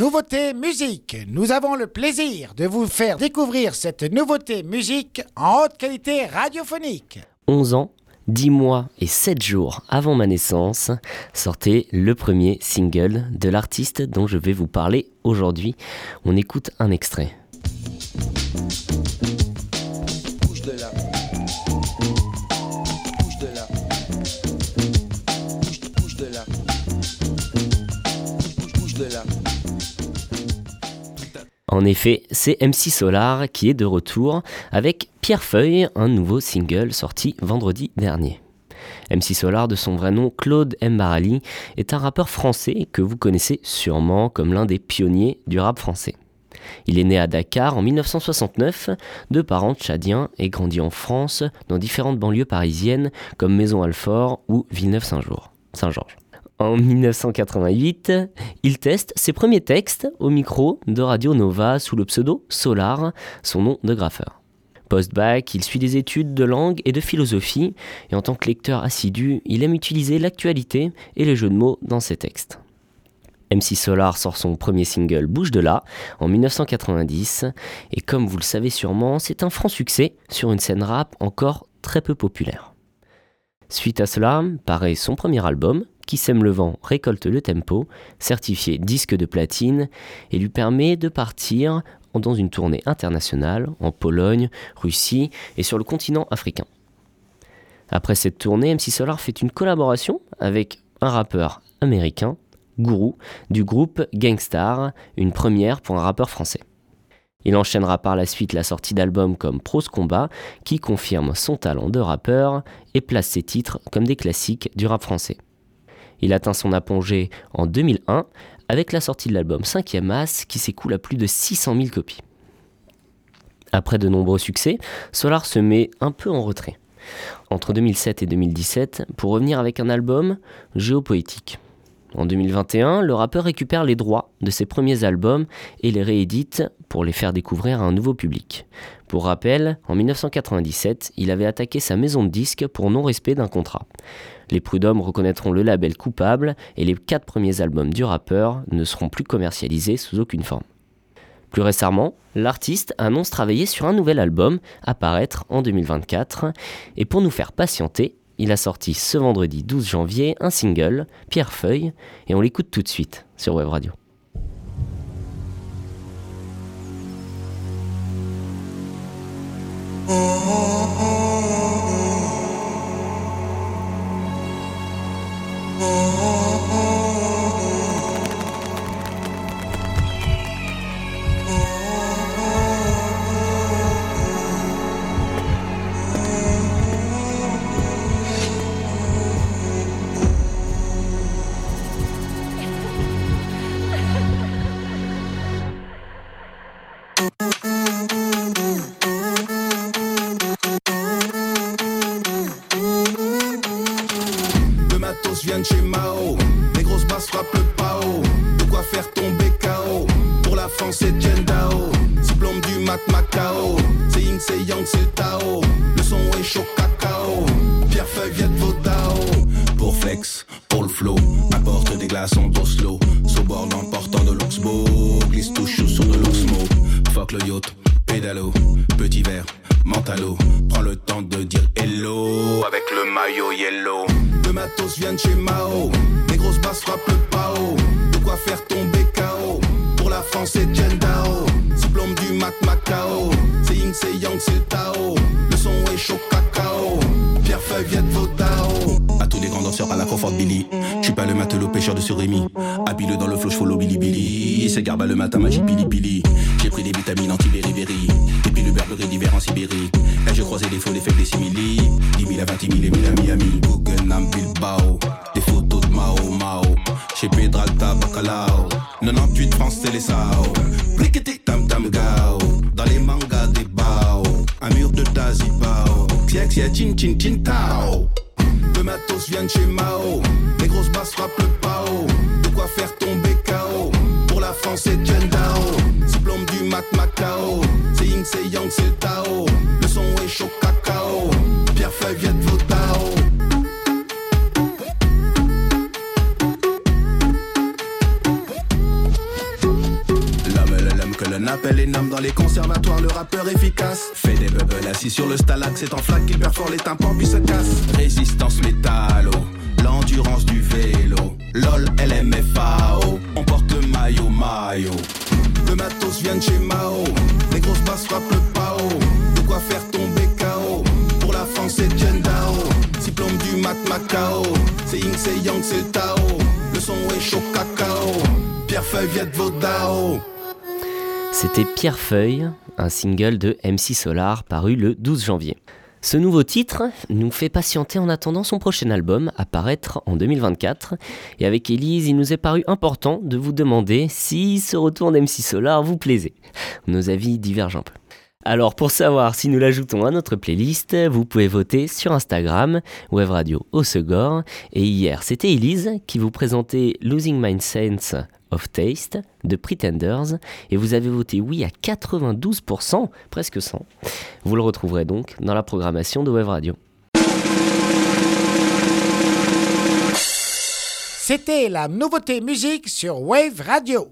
Nouveauté musique. Nous avons le plaisir de vous faire découvrir cette nouveauté musique en haute qualité radiophonique. 11 ans, 10 mois et 7 jours avant ma naissance, sortait le premier single de l'artiste dont je vais vous parler aujourd'hui. On écoute un extrait. En effet, c'est MC Solar qui est de retour avec Pierre Feuille, un nouveau single sorti vendredi dernier. MC Solar, de son vrai nom Claude Mbarali, est un rappeur français que vous connaissez sûrement comme l'un des pionniers du rap français. Il est né à Dakar en 1969, de parents tchadiens et grandit en France dans différentes banlieues parisiennes comme Maison-Alfort ou Villeneuve-Saint-Georges. En 1988, il teste ses premiers textes au micro de Radio Nova sous le pseudo Solar, son nom de graffeur. Post-bac, il suit des études de langue et de philosophie, et en tant que lecteur assidu, il aime utiliser l'actualité et les jeux de mots dans ses textes. MC Solar sort son premier single Bouge de là en 1990, et comme vous le savez sûrement, c'est un franc succès sur une scène rap encore très peu populaire. Suite à cela, paraît son premier album, qui sème le vent récolte le tempo, certifié disque de platine, et lui permet de partir dans une tournée internationale en Pologne, Russie et sur le continent africain. Après cette tournée, MC Solar fait une collaboration avec un rappeur américain, Guru, du groupe Gangstar, une première pour un rappeur français. Il enchaînera par la suite la sortie d'albums comme Prose Combat, qui confirme son talent de rappeur et place ses titres comme des classiques du rap français. Il atteint son apogée en 2001 avec la sortie de l'album 5e As qui s'écoule à plus de 600 000 copies. Après de nombreux succès, Solar se met un peu en retrait entre 2007 et 2017 pour revenir avec un album géopoétique. En 2021, le rappeur récupère les droits de ses premiers albums et les réédite pour les faire découvrir à un nouveau public. Pour rappel, en 1997, il avait attaqué sa maison de disques pour non-respect d'un contrat. Les prud'hommes reconnaîtront le label coupable et les quatre premiers albums du rappeur ne seront plus commercialisés sous aucune forme. Plus récemment, l'artiste annonce travailler sur un nouvel album à paraître en 2024 et pour nous faire patienter, il a sorti ce vendredi 12 janvier un single, Pierre Feuille, et on l'écoute tout de suite sur Web Radio. Oh, oh, Apporte des glaces glaçons d'Oslo. Soborde en portant de l'Oxbow. Glisse tout chaud sur de l'Oxmo. Fuck le yacht, pédalo. Petit verre, mentalo. Prends le temps de dire hello. Avec le maillot yellow. Le matos viennent chez Mao. Les grosses basses frappent le pao. De quoi faire tomber KO. Pour la France, c'est Jendao. Diplôme du Mac Macao. C'est Ying, c'est Yang, c'est Tao. Le son est chaud feuilles. À tous les grands danseurs à la confort Billy. J'suis pas le matelot pêcheur de surimi. Habile dans le flow, j'follow Billy Billy. C'est garba le matin, magie Billy Billy. J'ai pris des vitamines anti-béribéri. Depuis le berberet d'hiver en Sibérie. Là j'ai croisé des faux, des des simili. 10 000 à 20 000 et 1000 à Miami. Bilbao. Des photos de Mao Mao. Chez Pedralta, Bacalao. 98 francs, c'est les sao. Brikiti, tam tam gao. Dans les mangas des bao. Un mur de Tazibao. Tex, y'a Chin Chin Chin Tao. Deux matos viennent chez Mao, les grosses basses frappent le pao. De quoi faire tomber KO, pour la France c'est Jen Dao. Diplôme du Mac Macao, c'est Ying, c'est Yang, c'est Tao. Le son est chaud cacao, Pierre Feuille, Viette, les conservatoires le rappeur efficace. Fait des bubbles assis sur le stalag, c'est en flaque qu'il perfore les tympans puis se casse. Résistance métallo, l'endurance du vélo. LOL, LMFAO, on porte maillot maillot. Le matos vient de chez Mao, les grosses basses frappent le pao. De quoi faire tomber KO, pour la France c'est Dao. Diplôme du Mac Macao, c'est Ying, c'est Yang, c'est Tao. Le son est chaud cacao, Pierre Feuille vient de Vodao. C'était Pierre Feuille, un single de MC Solar paru le 12 janvier. Ce nouveau titre nous fait patienter en attendant son prochain album à paraître en 2024. Et avec Elise, il nous est paru important de vous demander si ce retour d'MC Solar vous plaisait. Nos avis divergent un peu. Alors pour savoir si nous l'ajoutons à notre playlist, vous pouvez voter sur Instagram, Web Radio au. Et hier, c'était Elise qui vous présentait Losing My Sense of Taste de Pretenders et vous avez voté oui à 92%, presque 100. Vous le retrouverez donc dans la programmation de Web Radio. C'était la nouveauté musique sur Wave Radio.